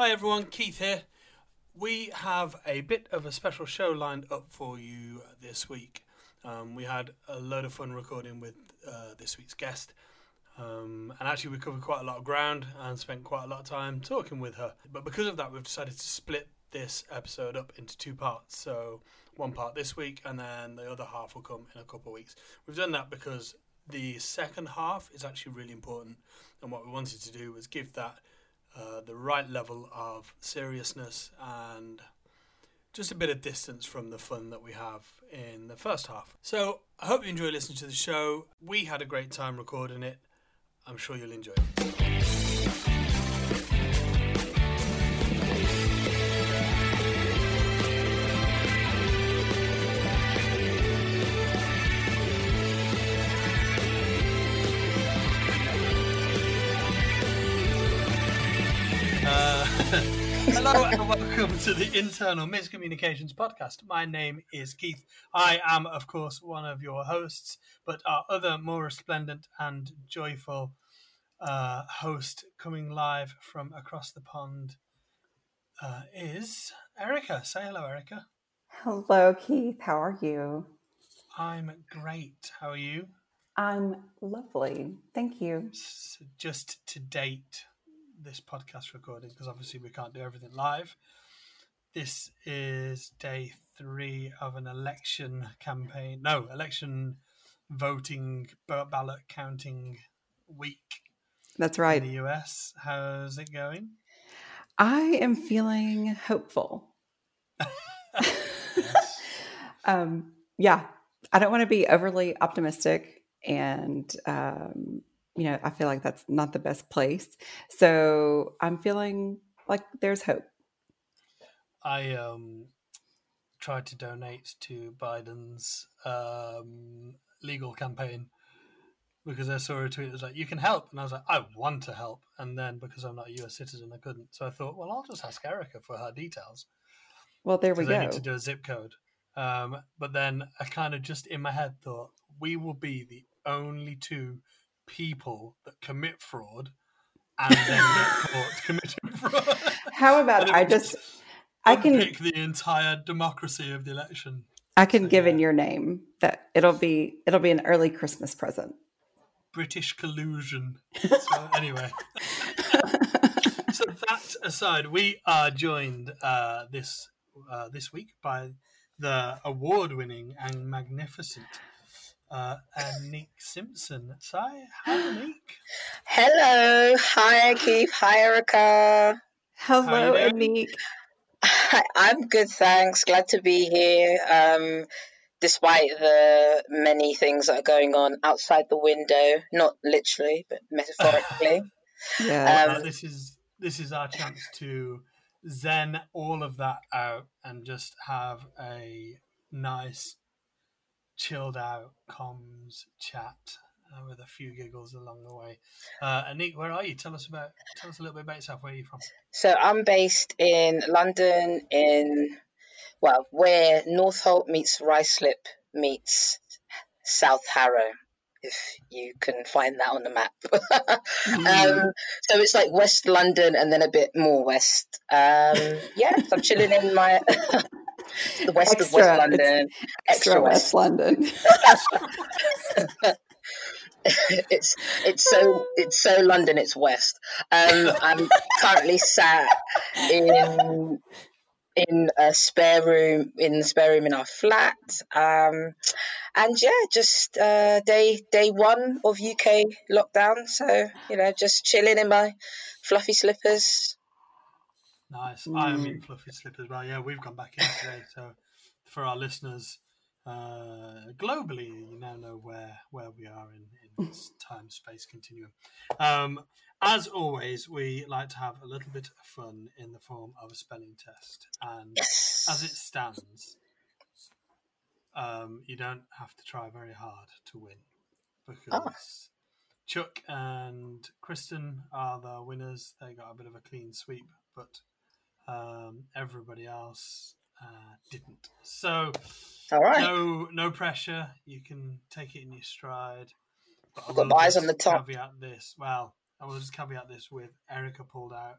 Hi everyone, Keith here. We have a bit of a special show lined up for you this week. Um, we had a load of fun recording with uh, this week's guest. Um, and actually, we covered quite a lot of ground and spent quite a lot of time talking with her. But because of that, we've decided to split this episode up into two parts. So, one part this week, and then the other half will come in a couple of weeks. We've done that because the second half is actually really important. And what we wanted to do was give that uh, the right level of seriousness and just a bit of distance from the fun that we have in the first half. So I hope you enjoy listening to the show. We had a great time recording it. I'm sure you'll enjoy it. Hello and welcome to the Internal Miscommunications Podcast. My name is Keith. I am, of course, one of your hosts, but our other more resplendent and joyful uh, host coming live from across the pond uh, is Erica. Say hello, Erica. Hello, Keith. How are you? I'm great. How are you? I'm lovely. Thank you. Just to date this podcast recording, because obviously we can't do everything live. This is day three of an election campaign. No, election voting, ballot counting week That's in right. the US. How's it going? I am feeling hopeful. Um, yeah, I don't want to be overly optimistic, and um, you know, I feel like that's not the best place. So I'm feeling like there's hope. I um tried to donate to Biden's um, legal campaign because I saw a tweet that was like, "You can help," and I was like, "I want to help," and then because I'm not a U.S. citizen, I couldn't. So I thought, well, I'll just ask Erica for her details Well, there we because I go. need to do a zip code. Um, but then I kind of just in my head thought, we will be the only two people that commit fraud and then get caught committing fraud. How about I would just I can pick the entire democracy of the election. I can give in your name that it'll be it'll be an early Christmas present. British collusion. So anyway, so that aside, we are joined uh, this uh, this week by the award-winning and magnificent uh, Anik Simpson. Hi, hi, Anik. Hello. Hi, Keith. Hi, Erica. Hello, doing? Anik. Hi, I'm good, thanks. Glad to be here. Um, despite the many things that are going on outside the window, not literally, but metaphorically. Yeah. Um, this is this is our chance to zen all of that out and just have a nice, chilled out comms chat uh, with a few giggles along the way. Uh, Anik, where are you? Tell us about tell us a little bit about yourself. Where are you from? so I'm based in London, in well, where Northolt meets Ruislip meets South Harrow. If you can find that on the map. um, so it's like West London and then a bit more west. Um, yeah, so I'm chilling in my the west of West London, Extra West London. it's it's so it's so London. It's west. Um, I'm currently sat in in a spare room in the spare room in our flat. Um, and yeah, just uh, day day one of UK lockdown. So you know, just chilling in my fluffy slippers. Nice. I am Mm. in fluffy slip as well. Yeah, we've gone back in today. So for our listeners uh, globally, you now know where where we are in, in this time space continuum. Um, as always, we like to have a little bit of fun in the form of a spelling test, and Yes. as it stands, um, you don't have to try very hard to win because Chuck and Kristen are the winners. They got a bit of a clean sweep, but um, everybody else uh, didn't. So All right. no, no pressure. You can take it in your stride. But I I've got will on the top. Caveat this. Well, I will just caveat this with Erica pulled out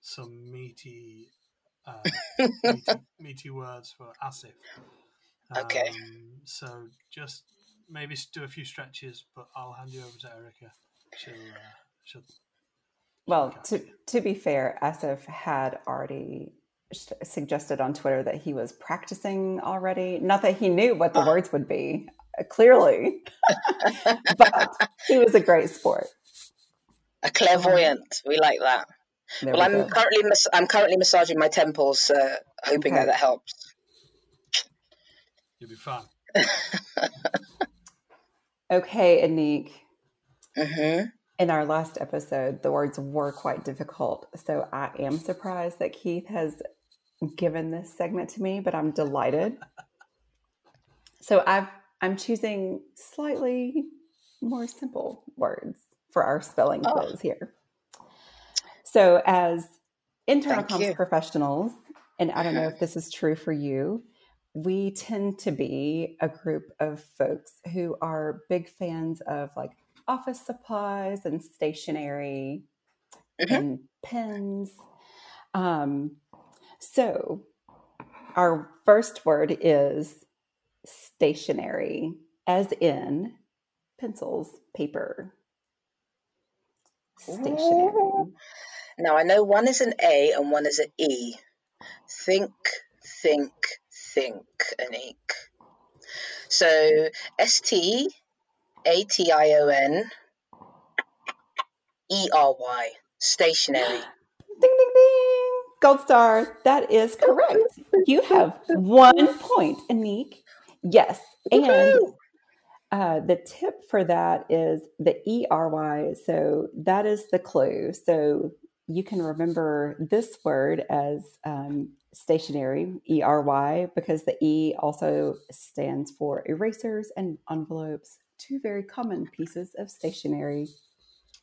some meaty, uh, meaty, meaty words for Asif. Okay. Um, so just maybe do a few stretches, but I'll hand you over to Erica. She'll, uh, she'll Well, to to be fair, Asif had already suggested on Twitter that he was practicing already. Not that he knew what the Ah. words would be, uh, clearly, but he was a great sport. A clairvoyant. We like that. There Well, we I'm go. currently mas- I'm currently massaging my temples, uh, hoping Okay. that that helps. you'll be fine. Okay, Anik. hmm In our last episode, the words were quite difficult, so I am surprised that Keith has given this segment to me, but I'm delighted. So I've I'm choosing slightly more simple words for our spelling Oh. quiz here. So as internal Thank comms you. professionals, and I don't know if this is true for you, we tend to be a group of folks who are big fans of like office supplies and stationery Mhm. and pens. Um, so, our first word is stationery, as in pencils, paper. Stationery. Ooh. Now I know one is an A and one is an E. Think, think, think, Anik. So S T A T I O N E R Y. Stationary. Ding, ding, ding. Gold star. That is correct. You have one point, Anik. Yes. And Uh, the tip for that is the ERY. So that is the clue. So you can remember this word as um, stationary, ERY, because the E also stands for erasers and envelopes, two very common pieces of stationery.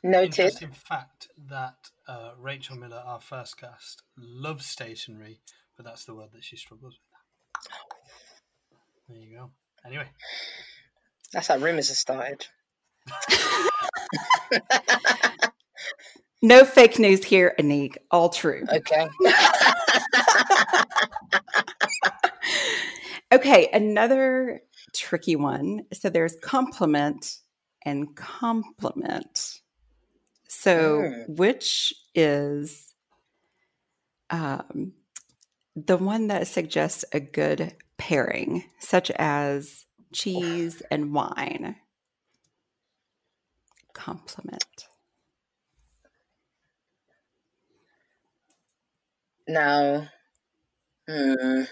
Noted. Interesting fact that uh, Rachel Miller, our first guest, loves stationery, but that's the word that she struggles with. There you go. Anyway, That's how rumours have started. No fake news here, Anik. All true. Okay. Okay, another tricky one. So there's complement and compliment. So Mm. which is um, the one that suggests a good pairing, such as cheese and wine? Compliment. Now, hmm.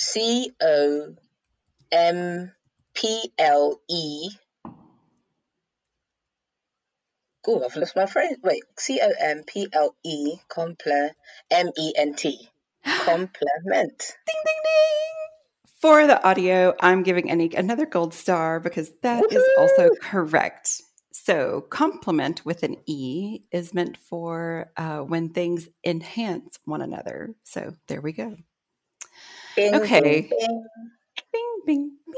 C O M P L E. Oh, I've lost my friend. Wait, C O M P L E, comple, M E N T. Complement. Ding, ding, ding. For the audio, I'm giving Anik another gold star because that is also correct. So, complement with an E is meant for uh, when things enhance one another. So, there we go. Bing, Okay. bing, bing. Bing, bing, bing.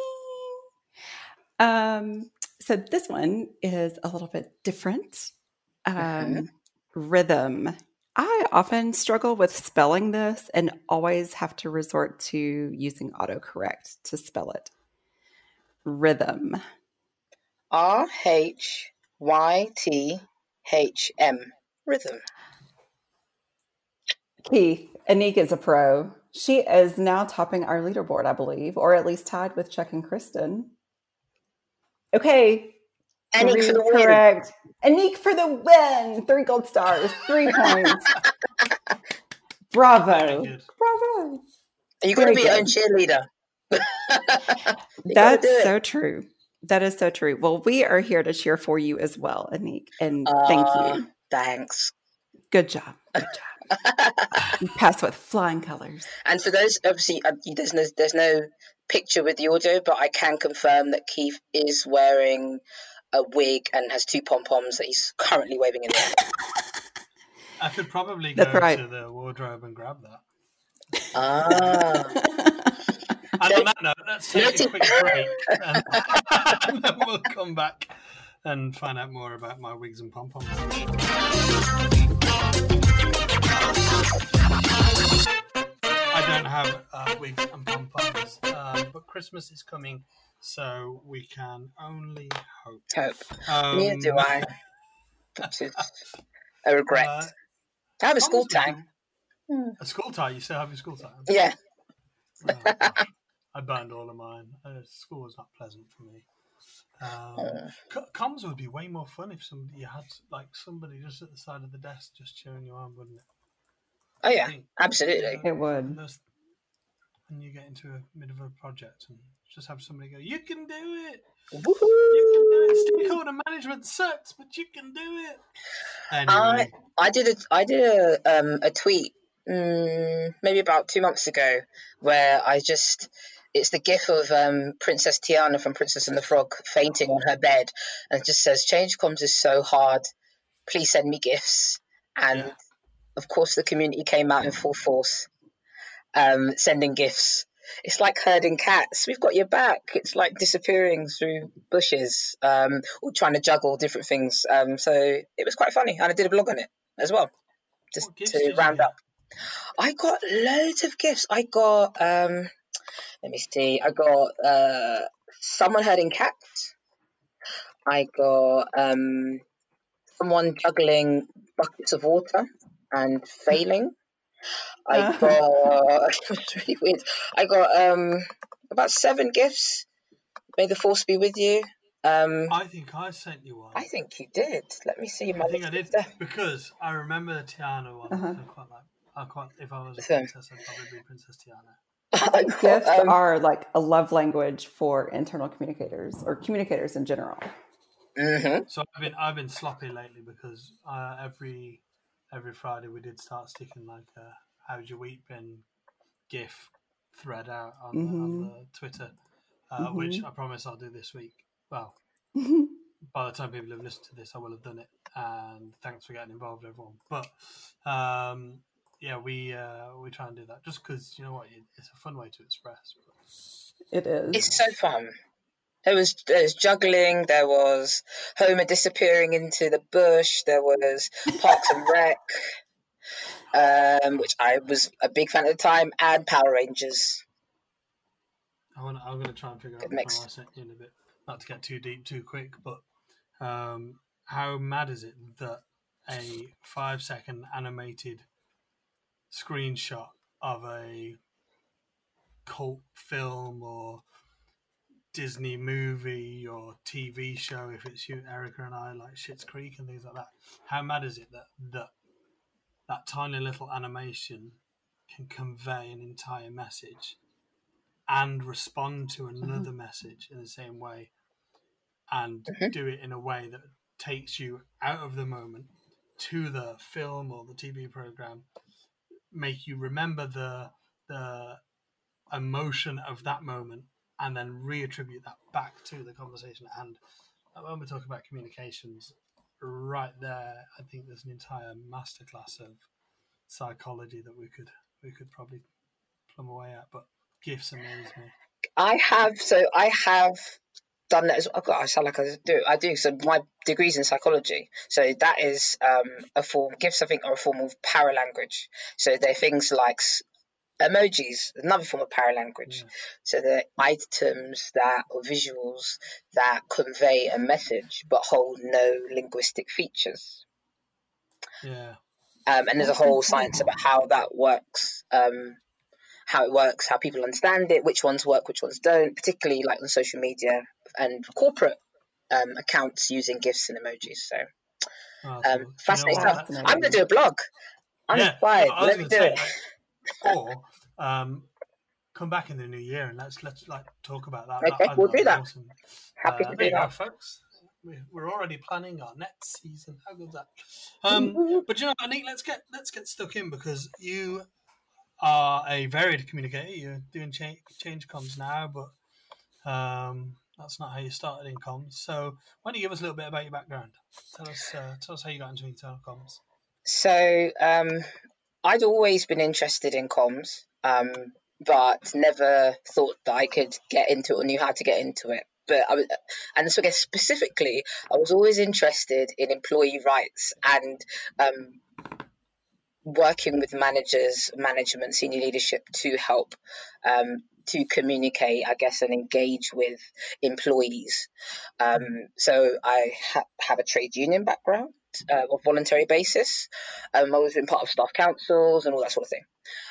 Um, so, this one is a little bit different. Um, Mhm. Rhythm. I often struggle with spelling this and always have to resort to using autocorrect to spell it. Rhythm. R H Y T H M. Rhythm. Keith, Anik is a pro. She is now topping our leaderboard, I believe, or at least tied with Chuck and Kristen. Okay. Anik for the win. Correct. Anik for the win. Three gold stars, three points. Bravo. Very good. Bravo. you going to be your own cheerleader. That's so true. That is so true. Well, we are here to cheer for you as well, Anik. And thank Ah, you. Thanks. Good job. Good job. You passed with flying colors. And for those, obviously, uh, there's no there's no picture with the audio, but I can confirm that Keith is wearing a wig and has two pom poms that he's currently waving in the air. I could probably go That's right. to the wardrobe and grab that. Ah, And on that note, let's take a quick break and, and then we'll come back and find out more about my wigs and pom poms. I don't have uh, wigs and pom poms, um, but Christmas is coming, so we can only hope. Hope. Um, Neither do I. Which is a regret. uh, I have a school tie. time. A school tie? You still have your school tie? Yeah. Oh. I burned all of mine. Uh, school was not pleasant for me. Um, Uh. comms would be way more fun if somebody you had like somebody just at the side of the desk just cheering you on, wouldn't it? Oh yeah, think, absolutely. It would. And you get into a mid of a project and just have somebody go, "You can do it! You can do Woohoo! it! Stakeholder management sucks, but you can do it." I Anyway, I did a I did a um a tweet mm, maybe about two months ago where I just it's the gif of um Princess Tiana from Princess and the Frog fainting on her bed and it just says change comms is so hard. Please send me gifts and Yeah. Of course the community came out in full force, um sending gifts. It's like herding cats. We've got your back. It's like disappearing through bushes, um, or trying to juggle different things. Um, so it was quite funny, and I did a blog on it as well, just What gifts did to round up. I got loads of gifts. I got, um, let me see. I got uh, someone herding cats. I got um, someone juggling buckets of water and failing. I Uh. got it's really weird. I got um about seven gifts. May the force be with you. Um, I think I sent you one. I think you did. Let me see my I think I did of stuff. because I remember the Tiana one. Uh-huh. I quite like. I quite. If I was a So- princess, I'd probably be Princess Tiana. I got, Gifts um, are like a love language for internal communicators or communicators in general. mhm. So I've been I've been sloppy lately because uh, every every Friday we did start sticking like a "How's your week been?" GIF thread out on, the, on Mhm. the Twitter, uh, which Mhm. I promise I'll do this week. Well, by the time people have listened to this, I will have done it. And thanks for getting involved, everyone. But um, yeah, we uh, we try and do that just because you know what, it's a fun way to express. it is. It's so fun. There was there was juggling. There was Homer disappearing into the bush. There was Parks and Rec, um, which I was a big fan at the time, and Power Rangers. I I'm going to try and figure out Good mix. I sent you in a bit. Not to get too deep too quick, but um, how mad is it that a five second animated screenshot of a cult film or Disney movie or TV show, if it's you, Erica, and I, like Schitt's Creek and things like that, how mad is it that that, that tiny little animation can convey an entire message? and respond to another message in the same way and Mhm. do it in a way that takes you out of the moment to the film or the TV program make you remember the the emotion of that moment and then reattribute that back to the conversation at hand And when we talk about communications right there I think there's an entire masterclass of psychology that we could we could probably plumb away at but gifts amaze me I have so I have done that as well. God, I sound like I do. I do. So my degree's in psychology. So that is um, a form. Gifts, I think, are a form of paralanguage. So they're things like emojis, another form of paralanguage. Yeah. So they're items that or visuals that convey a message but hold no linguistic features. yeah Um, and there's a whole science about how that works. Um, how it works, how people understand it, which ones work, which ones don't, particularly like on social media and corporate um, accounts using GIFs and emojis. So Oh, that's um, cool. You know fascinating stuff. I'm going to do a blog. I'm Yeah, inspired. Let me do say, it. like, or um, come back in the new year and let's let's like talk about that. Okay, That- we'll do that. Awesome. Happy Uh, to do go, that. folks. We- We're already planning our next season. How good's that? Um, but you know, Anik, let's get let's get stuck in because you are a varied communicator. You're doing change, change comms now, but um, that's not how you started in comms. So why don't you give us a little bit about your background? Tell us uh, tell us how you got into internal comms. So um, I'd always been interested in comms, um, but never thought that I could get into it or knew how to get into it. But I was, and so I guess specifically, I was always interested in employee rights and um, working with managers, management, senior leadership to help um, to communicate, I guess, and engage with employees. Um, so I ha- have a trade union background uh, of voluntary basis. Um, I was in part of staff councils and all that sort of thing.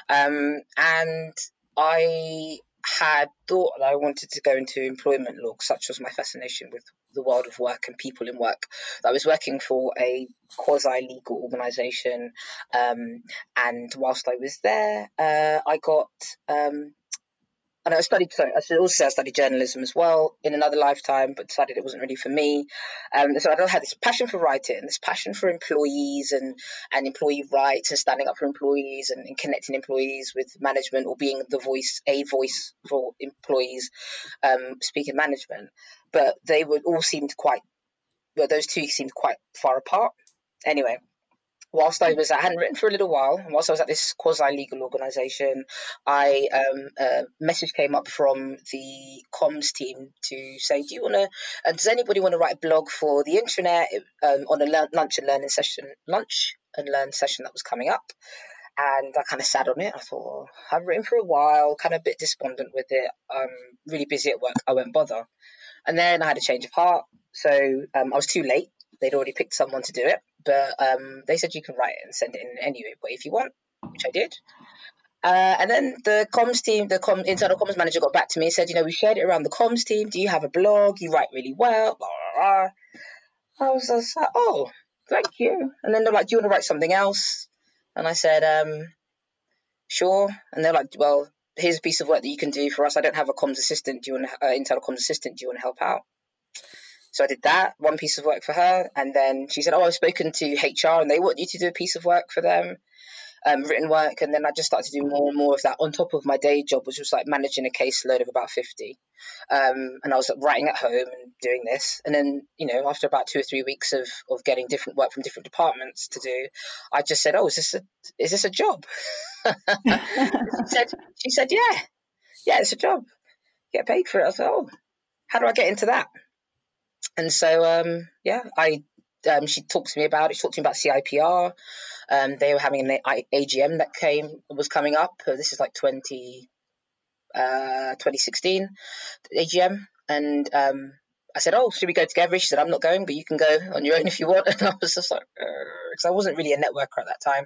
Um, and I had thought that I wanted to go into employment law, such was my fascination with the world of work and people in work. I was working for a quasi legal organisation, um, and whilst I was there, uh, I got um, and I studied, sorry, I also I studied journalism as well in another lifetime, but decided it wasn't really for me. Um, so I had this passion for writing, this passion for employees and, and employee rights and standing up for employees and, and connecting employees with management or being the voice, a voice for employees, um, speaking management. But they would all seemed quite, well, those two seemed quite far apart. Anyway, whilst I was, I hadn't written for a little while, and whilst I was at this quasi legal organisation, I um, a message came up from the comms team to say, "Do you want to? Uh, does anybody want to write a blog for the internet um, on a lunch and learning session, lunch and learn session that was coming up?" And I kind of sat on it. I thought, well, I've written for a while, kind of a bit despondent with it. I'm really busy at work. I won't bother. And then I had a change of heart. So um, I was too late. They'd already picked someone to do it but um, they said you can write it and send it in any way if you want, which I did. Uh, and then the comms team, the com- internal comms manager got back to me and said, you know, we shared it around the comms team. Do you have a blog? You write really well. Blah, blah, blah. I was just like, oh, thank you. And then they're like, do you want to write something else? And I said, um, sure. And they're like, well, here's a piece of work that you can do for us. I don't have a comms assistant. Do you want an uh, internal comms assistant? Do you want to help out? So I did that, one piece of work for her. And then she said, Oh, I've spoken to HR and they want you to do a piece of work for them, um, written work. And then I just started to do more and more of that on top of my day job, which was like managing a caseload of about 50. Um, and I was writing at home and doing this. And then, you know, after about two or three weeks of, of getting different work from different departments to do, I just said, Oh, is this a, is this a job? she said, she said, Yeah, yeah, it's a job. Get paid for it. I was like, Oh, how do I get into that? And so, um, yeah, I um, she talked to me about it. She talked to me about CIPR. Um, they were having an AGM that came was coming up. This is like 20, uh, 2016 AGM, and um, I said, "Oh, should we go together?" She said, "I'm not going, but you can go on your own if you want." And I was just like, because I wasn't really a networker at that time,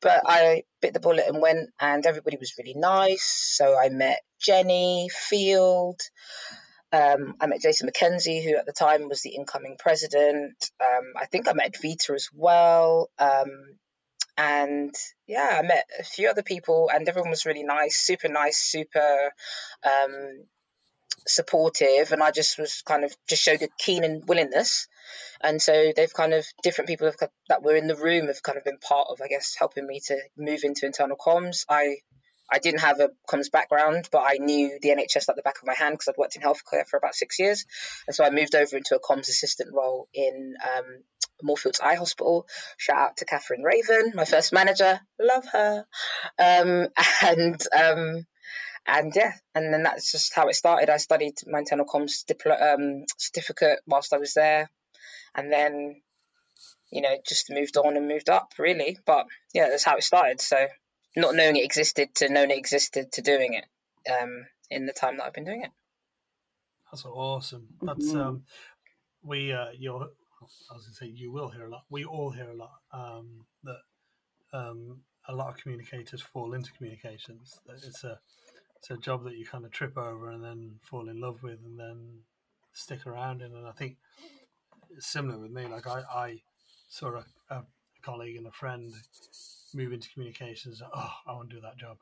but I bit the bullet and went, and everybody was really nice. So I met Jenny Field. Um, I met Jason McKenzie, who at the time was the incoming president. Um, I think I met Vita as well. Um, and yeah, I met a few other people, and everyone was really nice, super nice, super um, supportive. And I just was kind of just showed a keen and willingness. And so they've kind of different people have, that were in the room have kind of been part of, I guess, helping me to move into internal comms. I I didn't have a comms background, but I knew the NHS like the back of my hand because I'd worked in healthcare for about six years. And so I moved over into a comms assistant role in um, Moorfields Eye Hospital. Shout out to Catherine Raven, my first manager. Love her. Um, and um, and yeah, and then that's just how it started. I studied my internal comms um, certificate whilst I was there, and then you know just moved on and moved up really. But yeah, that's how it started. So not knowing it existed to knowing it existed to doing it um, in the time that I've been doing it. That's awesome. That's mm-hmm. um, we uh, you'll I was gonna say you will hear a lot. We all hear a lot um, that um, a lot of communicators fall into communications. It's a it's a job that you kind of trip over and then fall in love with and then stick around in. And I think it's similar with me. Like I, I saw a, a colleague and a friend move into communications. Oh, I want to do that job.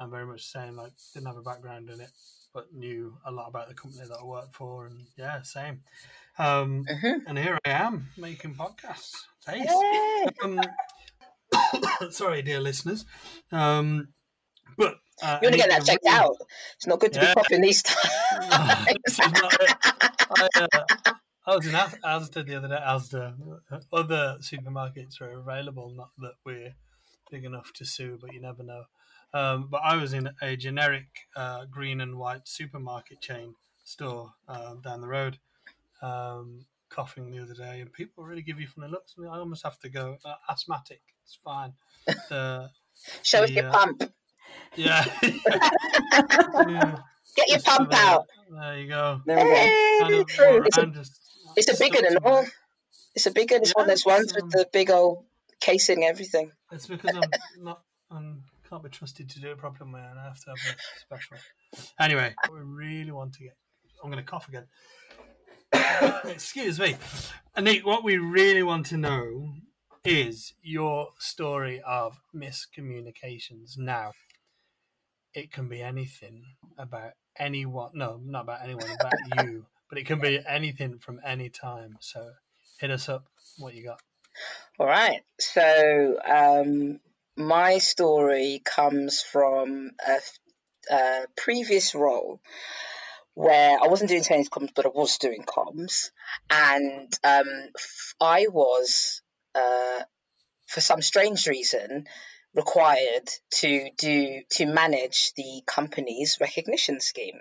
I'm very much saying like didn't have a background in it, but knew a lot about the company that I worked for, and yeah, same. Um, uh-huh. And here I am making podcasts. Um, sorry, dear listeners, um, but uh, you want to get that checked out. It's not good to yeah. be popping these times. I, uh, I was in Asda the other day. Asda, other supermarkets are available. Not that we're big enough to sue, but you never know. Um, but I was in a generic uh, green and white supermarket chain store uh, down the road, um, coughing the other day, and people really give you funny looks. I almost have to go uh, asthmatic. It's fine. The, Show us your uh, pump. yeah. yeah. Get your Just pump the- out. There you go. There we go. Kind Hey, of walk it's a, around just it's a big one and all. It's a big one. It's one of Yeah, those ones it's, with the big old casing, everything. It's because I'm not, I'm can't be trusted to do it properly on my own. I have to have a special. Anyway, we really want to get. I'm going to cough again. Excuse me, Anik. What we really want to know is your story of miscommunications. Now, it can be anything about anyone. No, not about anyone. About you, but it can be anything from any time. So, hit us up. What you got? All right. So um, my story comes from a, a previous role where I wasn't doing tennis comms, but I was doing comms, and um, I was, uh, for some strange reason, required to do to manage the company's recognition scheme.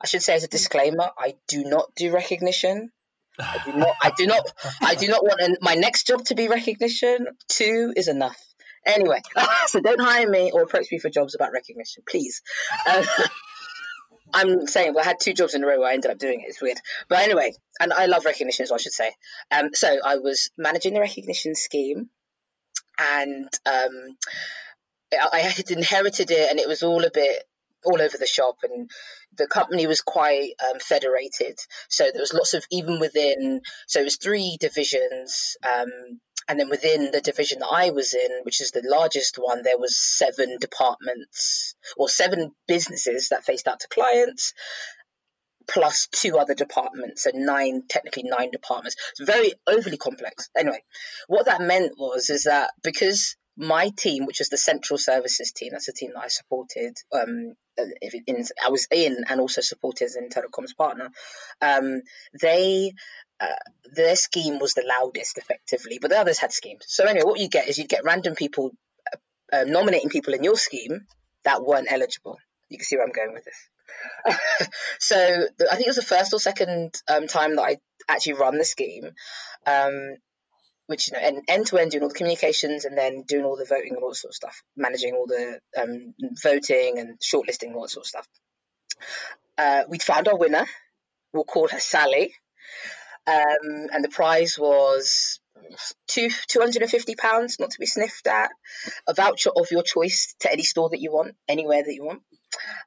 I should say as a disclaimer, I do not do recognition. I do not. I do not. I do not want an, my next job to be recognition. Two is enough. Anyway, so don't hire me or approach me for jobs about recognition, please. Uh, I'm saying well, I had two jobs in a row where I ended up doing it. It's weird, but anyway, and I love recognition, as well, I should say. Um, so I was managing the recognition scheme, and um, I had inherited it, and it was all a bit all over the shop, and the company was quite um, federated. So there was lots of even within. So it was three divisions, um, and then within the division that I was in, which is the largest one, there was seven departments or seven businesses that faced out to clients. Plus two other departments, so nine, technically nine departments. It's very overly complex. Anyway, what that meant was is that because my team, which is the central services team, that's the team that I supported. Um, in, I was in and also supported as an telecoms partner. Um, they uh, their scheme was the loudest, effectively, but the others had schemes. So anyway, what you get is you get random people uh, uh, nominating people in your scheme that weren't eligible. You can see where I'm going with this. so the, I think it was the first or second um, time that I actually run the scheme. Um, which you know, and end to end doing all the communications and then doing all the voting and all that sort of stuff, managing all the um, voting and shortlisting all that sort of stuff. Uh, we found our winner. We'll call her Sally, um, and the prize was two two hundred and fifty pounds, not to be sniffed at, a voucher of your choice to any store that you want, anywhere that you want,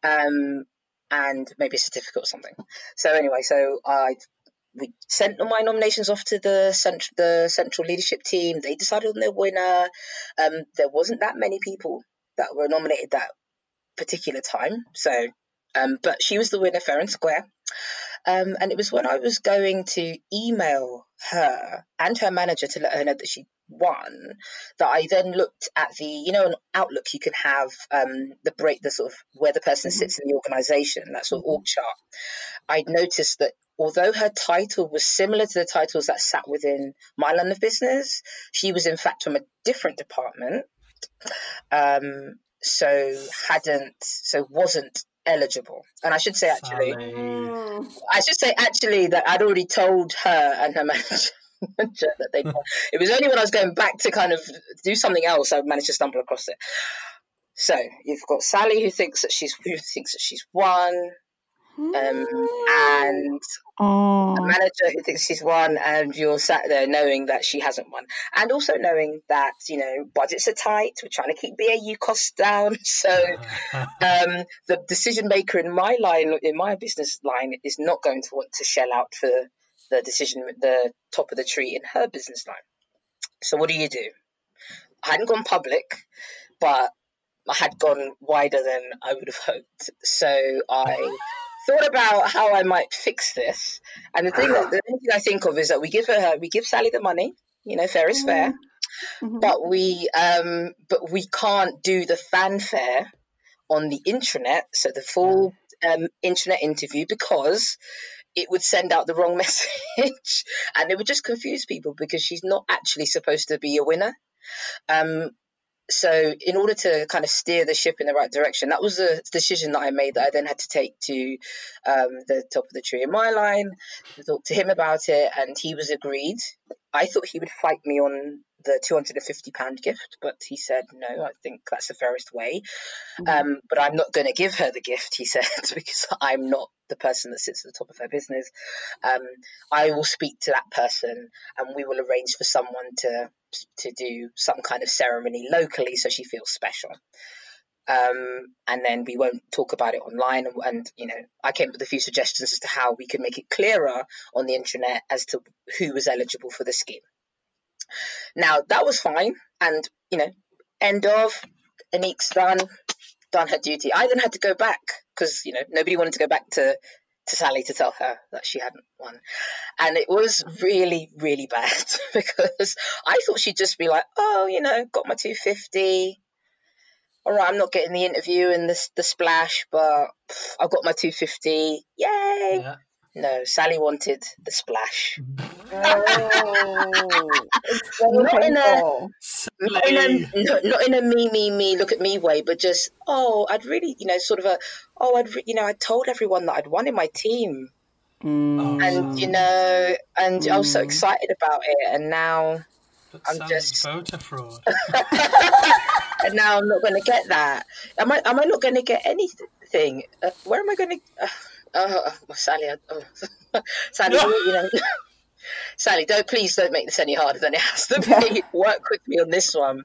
um, and maybe a certificate or something. So anyway, so I sent my nominations off to the central the central leadership team. They decided on their winner. Um, there wasn't that many people that were nominated that particular time, so um, but she was the winner, fair and square. Um, and it was when I was going to email her and her manager to let her know that she won that I then looked at the, you know, on Outlook you can have um, the break, the sort of where the person sits in the organisation, that sort of org chart. I'd noticed that although her title was similar to the titles that sat within my line of business, she was in fact from a different department. Um, so hadn't, so wasn't eligible. And I should say actually, Sally. Oh. I should say actually that I'd already told her and her manager. that they hmm. it was only when I was going back to kind of do something else I managed to stumble across it. So you've got Sally who thinks that she's who thinks that she's won, um, and Oh, a manager who thinks she's won, and you're sat there knowing that she hasn't won, and also knowing that you know budgets are tight. We're trying to keep BAU costs down, so um, the decision maker in my line, in my business line, is not going to want to shell out for the decision, the top of the tree in her business line. So what do you do? I hadn't gone public, but I had gone wider than I would have hoped. So I thought about how I might fix this. And the thing that the only thing I think of is that we give her, we give Sally the money. You know, fair is fair Mhm. but we um but we can't do the fanfare on the intranet so the full um, intranet interview because it would send out the wrong message and it would just confuse people because she's not actually supposed to be a winner um so in order to kind of steer the ship in the right direction, that was a decision that I made that I then had to take to um, the top of the tree in my line, to talk to him about it, and he was agreed. I thought he would fight me on the £250 gift, but he said, no, I think that's the fairest way. Mm-hmm. Um, but I'm not going to give her the gift, he said, because I'm not the person that sits at the top of her business. Um, I will speak to that person and we will arrange for someone to, to do some kind of ceremony locally so she feels special. Um, and then we won't talk about it online. And, and, you know, I came up with a few suggestions as to how we could make it clearer on the intranet as to who was eligible for the scheme. Now that was fine, and you know, end of. Anik's done, done her duty. I then had to go back because you know nobody wanted to go back to to Sally to tell her that she hadn't won, and it was really really bad because I thought she'd just be like, oh, you know, got my two fifty. All right, I'm not getting the interview and the the splash, but I've got my two fifty. Yay! Yeah. No, Sally wanted the splash. Oh, so not, in a, not in a not, not in a me me me look at me way, but just oh, I'd really you know sort of a oh I'd you know I told everyone that I'd won in my team, mm. and you know and mm. I was so mm. excited about it, and now but I'm just voter fraud. and now I'm not going to get that. Am I? Am I not going to get anything? Uh, where am I going to? Uh, oh, Sally, oh. Sally, you know, Sally, don't please don't make this any harder than it has to be. Work with me on this one.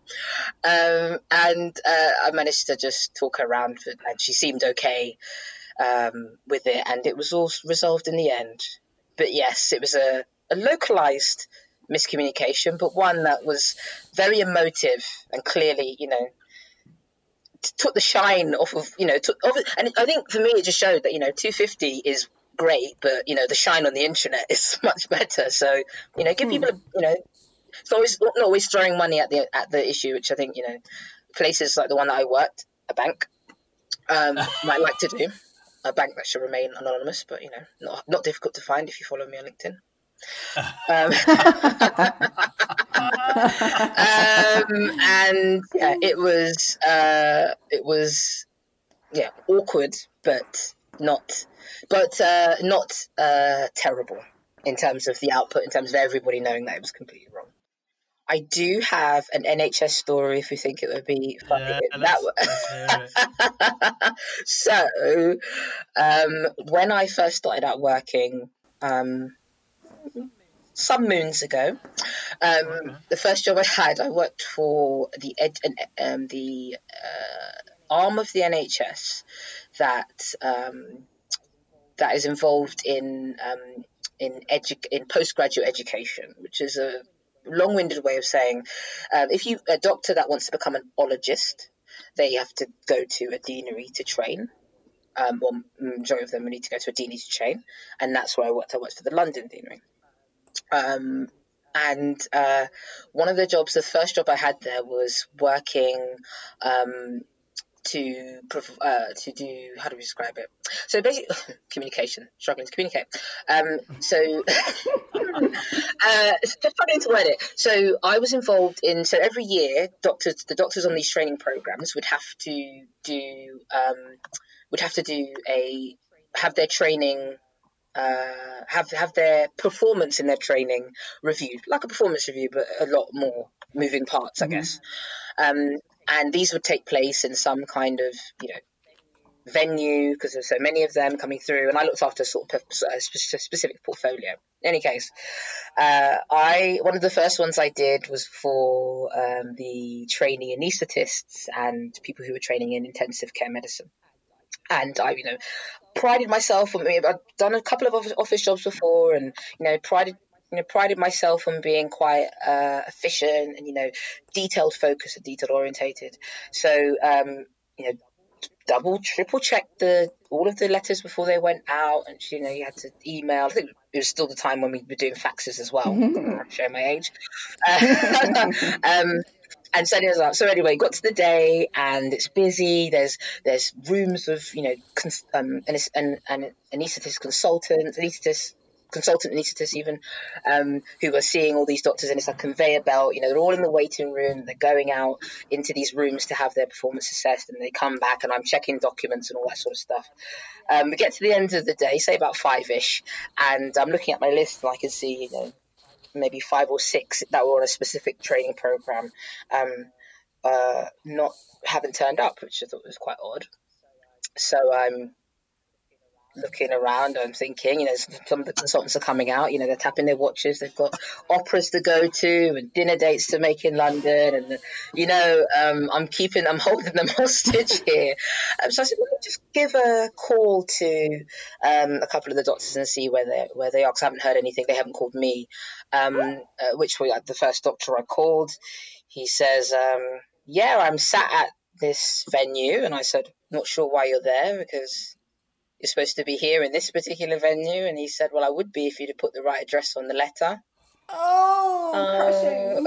Um, and uh, I managed to just talk her around, and she seemed okay um, with it, and it was all resolved in the end. But yes, it was a, a localized miscommunication, but one that was very emotive and clearly, you know, took the shine off of you know took and I think for me it just showed that you know 250 is great but you know the shine on the intranet is much better so you know give hmm. people you know it's always not always throwing money at the at the issue which I think you know places like the one that I worked a bank um, might like to do a bank that should remain anonymous but you know not not difficult to find if you follow me on LinkedIn um, um, and yeah, it was uh, it was yeah awkward, but not but uh, not uh, terrible in terms of the output, in terms of everybody knowing that it was completely wrong. I do have an NHS story if we think it would be funny. Yeah, that so, um, when I first started out working, um, some moons ago. Um, the first job I had, I worked for the ed, um, the uh, arm of the NHS that um, that is involved in um, in edu- in postgraduate education, which is a long-winded way of saying um, if you a doctor that wants to become an ologist, they have to go to a deanery to train. Um, well, majority of them need to go to a deanery to train, and that's where I worked. I worked for the London deanery. Um, and uh, one of the jobs, the first job I had there was working um, to uh, to do how do we describe it? So basically, communication, struggling to communicate. Um, so uh, to word it. So I was involved in. So every year, doctors, the doctors on these training programs would have to do um, would have to do a have their training uh, have have their performance in their training reviewed, like a performance review, but a lot more moving parts, I mm-hmm. guess. Um, and these would take place in some kind of, you know, venue because there's so many of them coming through. And I looked after sort of a specific portfolio. In any case, uh, I one of the first ones I did was for um, the trainee anaesthetists and people who were training in intensive care medicine and I, you know, prided myself on. I've done a couple of office jobs before, and you know, prided you know, prided myself on being quite uh, efficient and you know, detailed focused and detail orientated. So, um, you know, double, triple check the all of the letters before they went out, and you know, you had to email. I think it was still the time when we were doing faxes as well. Mm-hmm. Show my age. Um, and setting us up. So anyway, got to the day and it's busy. There's there's rooms of you know cons- um, an, an, an anaesthetist consultants, anaesthetist consultant anaesthetists even, um, who are seeing all these doctors, and it's a conveyor belt. You know, they're all in the waiting room. They're going out into these rooms to have their performance assessed, and they come back, and I'm checking documents and all that sort of stuff. Um, we get to the end of the day, say about five ish, and I'm looking at my list, and I can see, you know, maybe five or six that were on a specific training program, um, uh, not haven't turned up, which I thought was quite odd. So I'm looking around I'm thinking, you know, some of the consultants are coming out, you know, they're tapping their watches, they've got operas to go to and dinner dates to make in London. And, you know, um, I'm keeping, I'm holding them hostage here. Um, so I said, well, let me just give a call to um, a couple of the doctors and see where they where they are, because I haven't heard anything. They haven't called me, um, uh, which we, the first doctor I called, he says, um, yeah, I'm sat at this venue. And I said, not sure why you're there because you're supposed to be here in this particular venue. And he said, well, I would be if you'd have put the right address on the letter. Oh, crushing.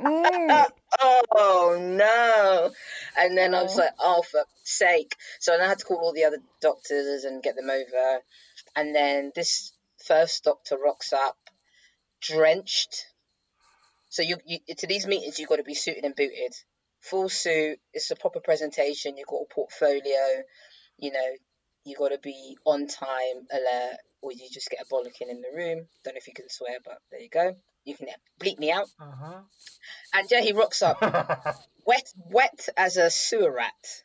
Mm. oh no. And then I was like, oh, for sake. So I had to call all the other doctors and get them over. And then this first doctor rocks up, drenched. So you, you to these meetings, you've got to be suited and booted. Full suit, it's a proper presentation, you've got a portfolio, you know, you got to be on time, alert, or you just get a bollocking in the room. Don't know if you can swear, but there you go. You can bleep me out. Uh-huh. And yeah, he rocks up, wet, wet as a sewer rat,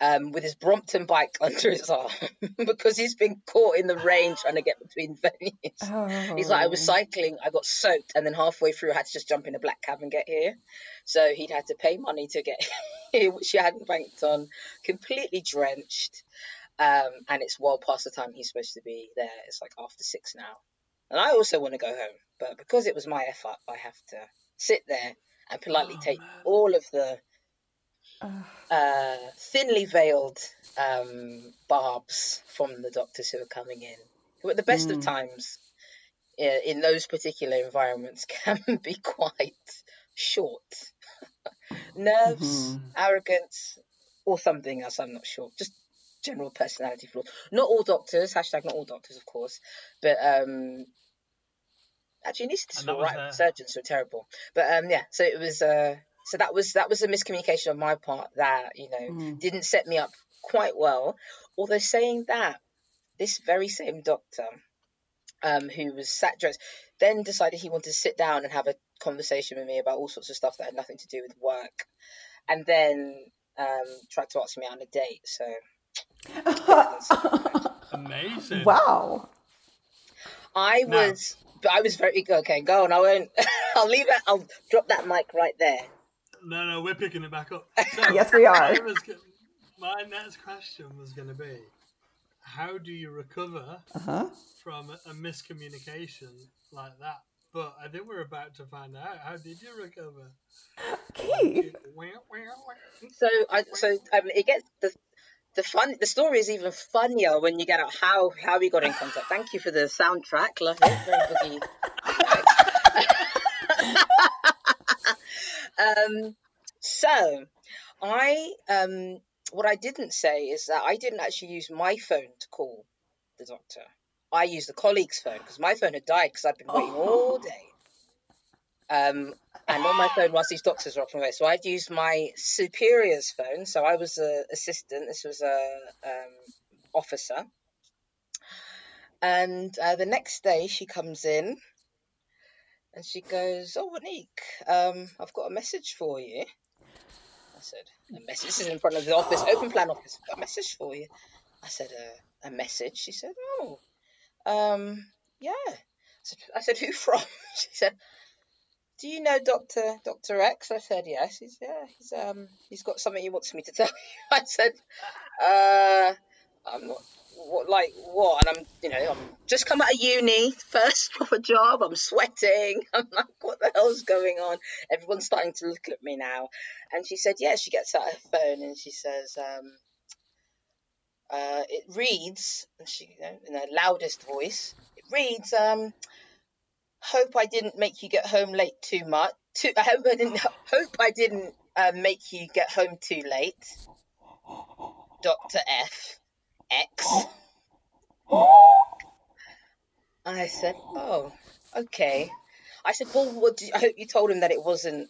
um, with his Brompton bike under his arm because he's been caught in the rain trying to get between venues. Oh. He's like, I was cycling, I got soaked, and then halfway through, I had to just jump in a black cab and get here. So he'd had to pay money to get here, which he hadn't banked on, completely drenched. Um, and it's well past the time he's supposed to be there. It's like after six now. And I also want to go home, but because it was my effort, I have to sit there and politely Oh, take man. all of the uh, thinly veiled um, barbs from the doctors who are coming in, who at the best of Mm. times in those particular environments can be quite short. Nerves, Mhm. arrogance, or something else, I'm not sure. Just general personality flaws. Not all doctors, hashtag not all doctors, of course, but um, actually, anaesthetists And that were right, there. surgeons were terrible. But um, yeah, so it was. Uh, so that was that was a miscommunication on my part that you know Mm. didn't set me up quite well. Although saying that, this very same doctor, um, who was sat dressed, then decided he wanted to sit down and have a conversation with me about all sorts of stuff that had nothing to do with work, and then um, tried to ask me out on a date. So Amazing. wow. I Now- was, I was very okay. Go on, I won't. I'll leave it. I'll drop that mic right there. No, no, we're picking it back up. So, Yes, we are. Was my next question was going to be, how do you recover Uh-huh. from a, a miscommunication like that? But I think we're about to find out. How did you recover? Keith. So I so um, it gets the the fun. The story is even funnier when you get out how how we got in contact. Thank you for the soundtrack. Love it. Very boogie. um, so I um what I didn't say is that I didn't actually use my phone to call the doctor. I used a colleague's phone because my phone had died because I'd been waiting all day. Um, and on my phone whilst these doctors were off away. So I'd used my superior's phone. So I was an assistant. This was a um, officer. And uh, the next day she comes in and she goes, "Oh, Monique, um, I've got a message for you." I said, "A message? This is in front of the office, open plan office. I've got a message for you." I said, uh, "A message?" She said, "Oh, um, yeah." I said, "Who from?" She said, do you know Doctor Doctor X? I said yes. He's yeah. He's um he's got something he wants me to tell you. I said, uh, I'm not what like what? And I'm you know I'm just come out of uni, first proper job. I'm sweating. I'm like, what the hell's going on? Everyone's starting to look at me now. And she said, yeah. She gets out her phone and she says, um, uh, it reads, and she you know, in her loudest voice, it reads, um hope I didn't make you get home late too much. Too, I hope I didn't hope I didn't uh, make you get home too late. Doctor F X. I said, "Oh, okay." I said, "Well, what did, I hope you told him that it wasn't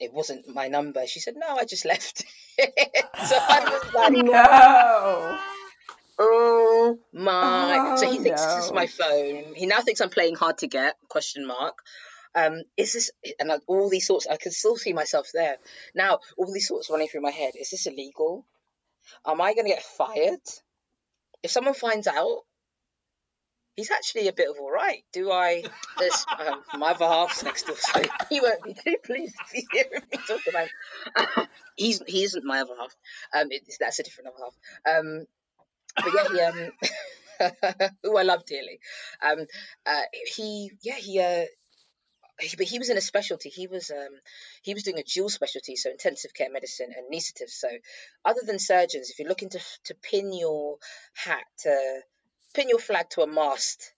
it wasn't my number." She said, "No, I just left." so I was like, No. "Oh my!" so he Oh, thinks this is my phone. He now thinks I'm playing hard to get? Question mark. Um, is this and like, all these thoughts? I can still see myself there now. All these thoughts running through my head. Is this illegal? Am I going to get fired? If someone finds out, he's actually a bit of all right. Do I? There's um, my other half's next door, so he won't be too pleased if he's hearing me talk about. he's he isn't my other half. Um, it, that's a different other half. Um, but yeah, he um, who I love dearly. Um, uh, he yeah he uh. He, but he was in a specialty. He was um, he was doing a dual specialty, so intensive care medicine and anaesthetists. So, other than surgeons, if you're looking to to pin your hat, to pin your flag to a mast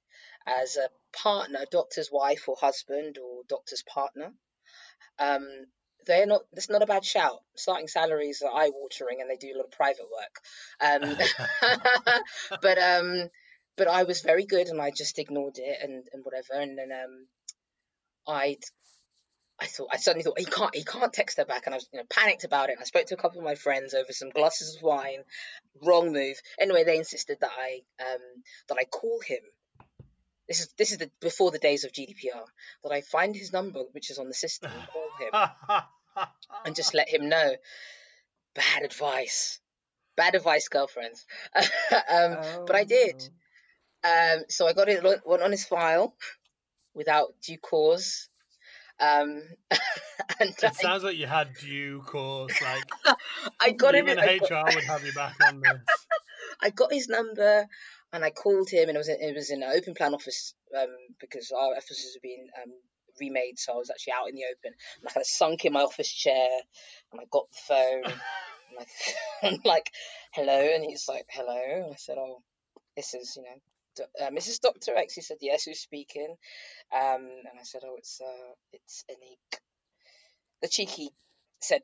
as a partner, doctor's wife or husband or doctor's partner, um, they're not. That's not a bad shout. Starting salaries are eye watering, and they do a lot of private work. Um, but um, but I was very good, and I just ignored it and and whatever, and then um, I'd. I thought I suddenly thought he can't he can't text her back and I was you know panicked about it. I spoke to a couple of my friends over some glasses of wine. Wrong move. Anyway, they insisted that I um that I call him. This is this is the before the days of GDPR. That I find his number, which is on the system, and call him and just let him know. Bad advice. Bad advice, girlfriends. um, but I did. Oh. Um, so I got it went on his file without due cause. Um, and It sounds like you had due cause. Like I, I got him. even I got, HR would have you back on this. I got his number and I called him, and it was in, it was in an open plan office um, because our offices have been um, remade, so I was actually out in the open. And I kind of sunk in my office chair, and I got the phone. and I, I'm like, "Hello," and he's like, "Hello." And I said, "Oh, this is you know." Uh, Mrs. Doctor X, he said, "Yes, who's speaking?" Um, and I said, "Oh, it's uh, it's Anik." The cheeky said,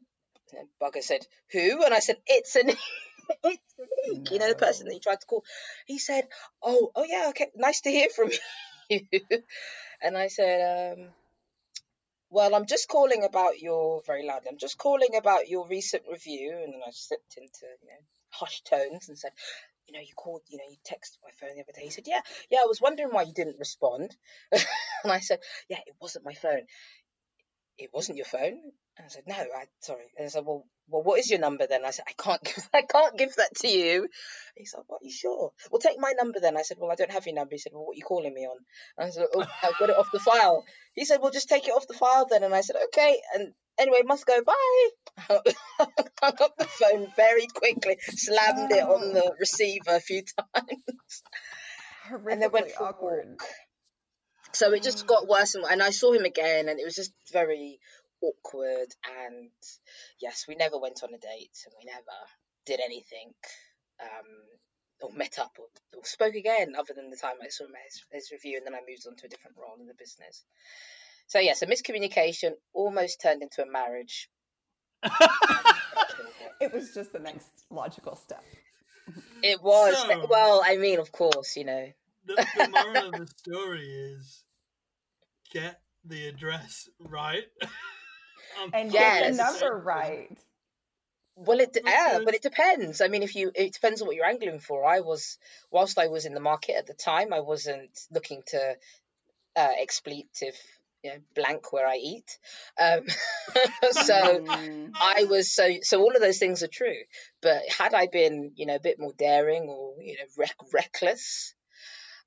bugger said, "Who?" And I said, "It's Anik." it's Anik. You know the person that you tried to call. He said, "Oh, oh yeah, okay, nice to hear from you." and I said, um, "Well, I'm just calling about your very loudly. I'm just calling about your recent review." And then I slipped into you know hushed tones and said, "You know, you called, you know, you texted my phone the other day." He said, "Yeah, yeah, I was wondering why you didn't respond." and I said, "Yeah, it wasn't my phone. It wasn't your phone." And I said, "No, I sorry." And I said, "Well, well, what is your number then?" I said, "I can't give, I can't give that to you." He said, "What? Are you sure?" Well, take my number then. I said, "Well, I don't have your number." He said, "Well, what are you calling me on?" And I said, "Oh, I've got it off the file." He said, "Well, just take it off the file then." And I said, "Okay." And anyway, must go. Bye. Hung up the phone very quickly, slammed it on the oh. receiver a few times, and then went for a awkward. walk. So it just got worse and and I saw him again, and it was just very awkward. And yes, we never went on a date, and we never did anything, um, or met up, or, or spoke again, other than the time I saw him at his, his review, and then I moved on to a different role in the business. So yes, a miscommunication almost turned into a marriage. It was just the next logical step. It was So- well, I mean, of course, you know. The, the moral of the story is get the address right. Um, And Yes. get the number right. Well, it yeah, but it depends. I mean, if you it depends on what you're angling for. I was whilst I was in the market at the time, I wasn't looking to uh, expletive, you know, blank where I eat. Um, so Mm. I was so so all of those things are true. But had I been you know a bit more daring or you know rec- reckless,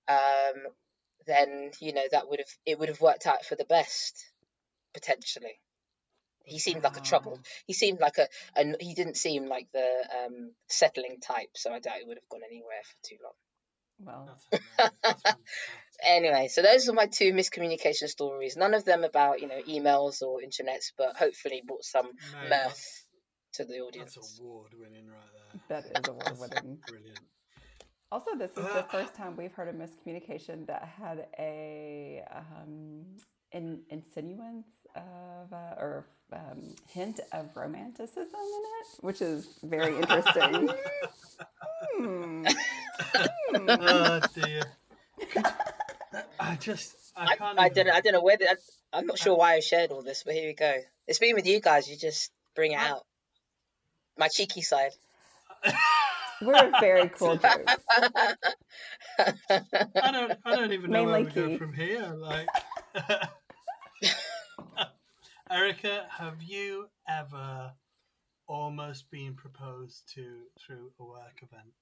um, then you know that would have it would have worked out for the best potentially. He seemed like a trouble. He seemed like a, and he didn't seem like the um, settling type, so I doubt he would have gone anywhere for too long. Well, That's hilarious. That's fantastic. Anyway, so those are my two miscommunication stories. None of them about you know emails or internets, but hopefully brought some No, mirth to the audience. that's award winning right there. that is award winning. Brilliant. Also, this is the first time we've heard a miscommunication that had a um, in, insinuance of uh, or um, hint of romanticism in it, which is very interesting. Hmm. Hmm. Oh dear. I just I I, can't. I, even- don't know. I don't know where. The, I, I'm not sure why I shared all this, but here we go. It's been with you guys. You just bring it out. My cheeky side. We're a very cool group. I don't. I don't even know where Mainly we go Keith. from here. Like, Erica, have you ever almost been proposed to through a work event?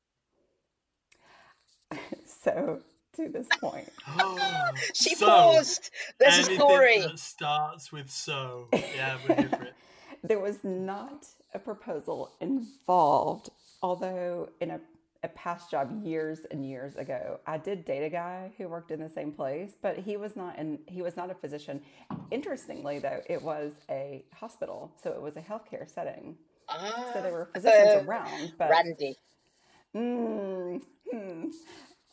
So to this point, Oh, she so, paused. There's a story. that starts with so. Yeah, we're here for it. there was not a proposal involved, although in a, a past job years and years ago, I did date a guy who worked in the same place, but he was not in he was not a physician. Interestingly though, it was a hospital, so it was a healthcare setting. So there were physicians Uh, around, but Randy. Mm, hmm,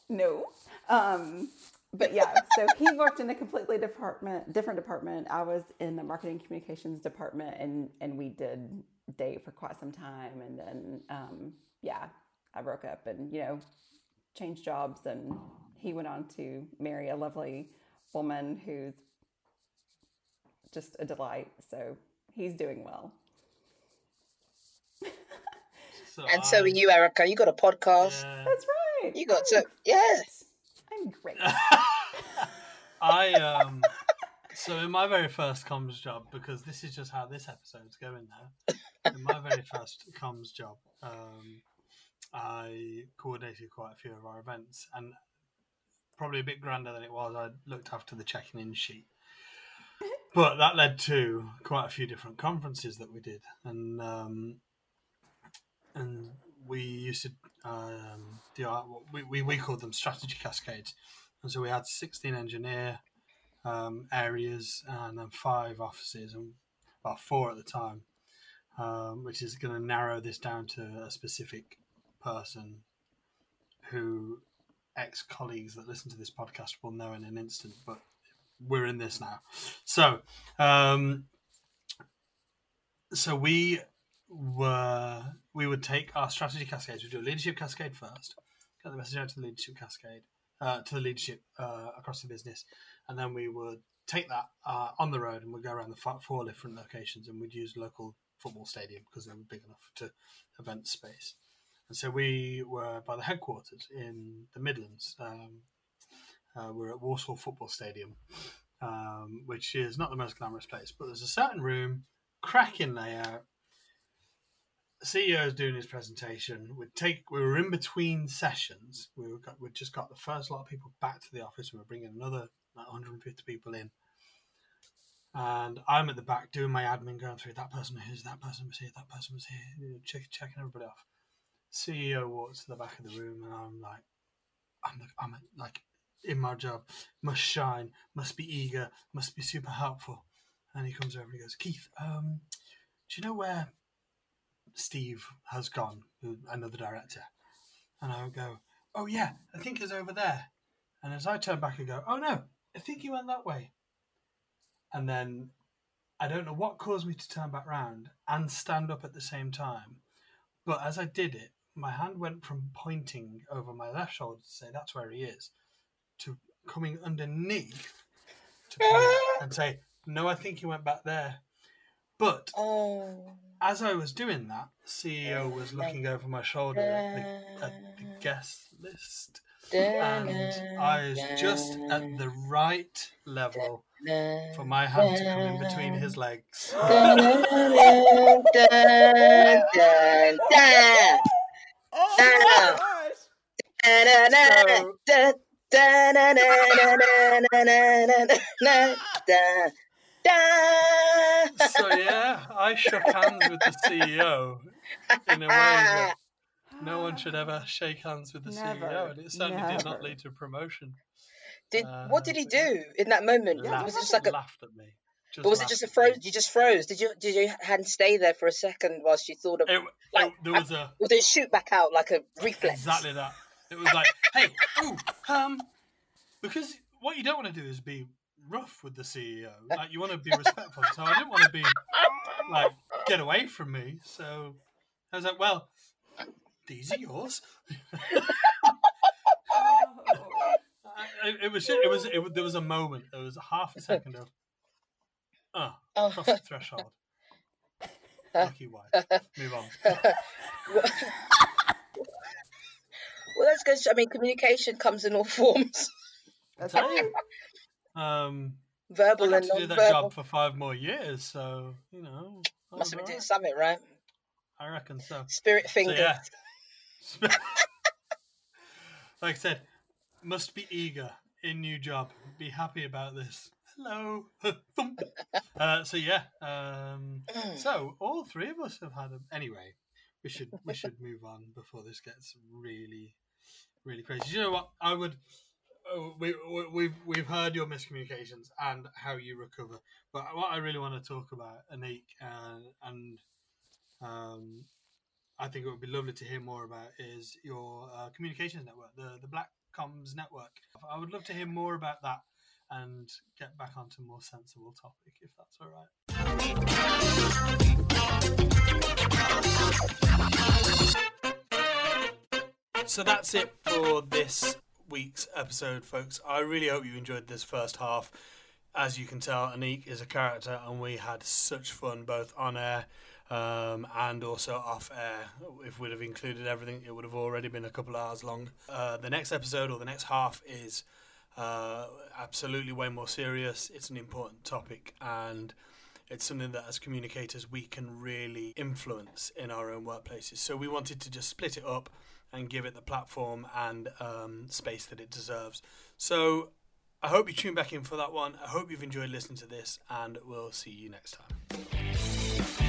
no. Um, but yeah, so he worked in a completely department, different department. I was in the marketing communications department, and and we did date for quite some time, and then um, yeah, I broke up, and you know, changed jobs, and he went on to marry a lovely woman who's just a delight. So he's doing well. So And so are you, Erica. You got a podcast. yeah. That's right. You got to. Yes. I'm great. I um. So in my very first comms job, because this is just how this episode's going now. In my very first comms job, um, I coordinated quite a few of our events, and probably a bit grander than it was. I looked after the checking in sheet, but that led to quite a few different conferences that we did, and um, and we used to um, do our, we, we we called them strategy cascades, and so we had sixteen engineer um, areas and then five offices, and well, four at the time, um, which is going to narrow this down to a specific person who ex colleagues that listen to this podcast will know in an instant, but we're in this now. So, um, so we were we would take our strategy cascades. We do a leadership cascade first, get the message out to the leadership cascade, uh, to the leadership uh, across the business, and then we would take that uh, on the road and we'd go around the four different locations and we'd use local football stadium because they were big enough to event space. And so we were by the headquarters in the Midlands. Um, uh, we're at Walsall Football Stadium, um, which is not the most glamorous place, but there's a certain room, cracking layout. CEO is doing his presentation. We'd take. We were in between sessions. We were got, we'd just got the first lot of people back to the office. We were bringing another like 150 people in, and I'm at the back doing my admin, going through that person who's that person was here, that person was here, checking everybody off. CEO walks to the back of the room, and I'm like, I'm I'm like in my job, must shine, must be eager, must be super helpful. And he comes over and he goes, Keith, um, do you know where Steve has gone, another director? And I go, oh yeah, I think he's over there. And as I turn back and go, oh no, I think he went that way. And then I don't know what caused me to turn back round and stand up at the same time. But as I did it, my hand went from pointing over my left shoulder to say that's where he is, to coming underneath to point and say, no, I think he went back there. But Oh. as I was doing that, CEO was looking over my shoulder at the, at the guest list, and I was just at the right level for my hand to come in between his legs. Oh my gosh. So, so yeah, I shook hands with the CEO in a way that no one should ever shake hands with the never, CEO, and it certainly never. did not lead to promotion. Did uh, what did he uh, do in that moment? Yeah, it was just like a, laughed at me. Just But was it just a froze? You just froze. Did you did your hand stay there for a second whilst you thought of? It, like, it- there was a did it shoot back out like a reflex? exactly that. It was like, hey, ooh, um, because what you don't want to do is be rough with the CEO. Like you want to be respectful. So I didn't want to be like get away from me. So I was like, well, these are yours. Oh. it, it was it was it, was- there was a moment. There was half a second of, oh, Oh. cross the threshold. Lucky wife. Move on. Well, that's good. I mean, communication comes in all forms, That's Tell right. you. Um, I verbal had and to do that non-verbal. job for five more years, so you know. I Must have been doing alright. something right. I reckon so. Spirit So fingers. yeah. like I said, must be eager in new job. Be happy about this. Hello. Thump. uh, so yeah. Um, so all three of us have had them. anyway. We should we should move on before this gets really really crazy. You know what? I would. oh, We, we, we've we've heard your miscommunications and how you recover, but what I really want to talk about, Anik, and and um, I think it would be lovely to hear more about is your uh, communications network, the the Black Comms network. I would love to hear more about that and get back onto a more sensible topic, if that's all right. So that's it for this week's episode, folks. I really hope you enjoyed this first half. As you can tell, Anik is a character, and we had such fun both on air um, and also off air. If we'd have included everything, it would have already been a couple of hours long. Uh, the next episode or the next half is uh, absolutely way more serious. It's an important topic, and it's something that as communicators we can really influence in our own workplaces. So we wanted to just split it up and give it the platform and um, space that it deserves. So I hope you tune back in for that one. I hope you've enjoyed listening to this, and we'll see you next time.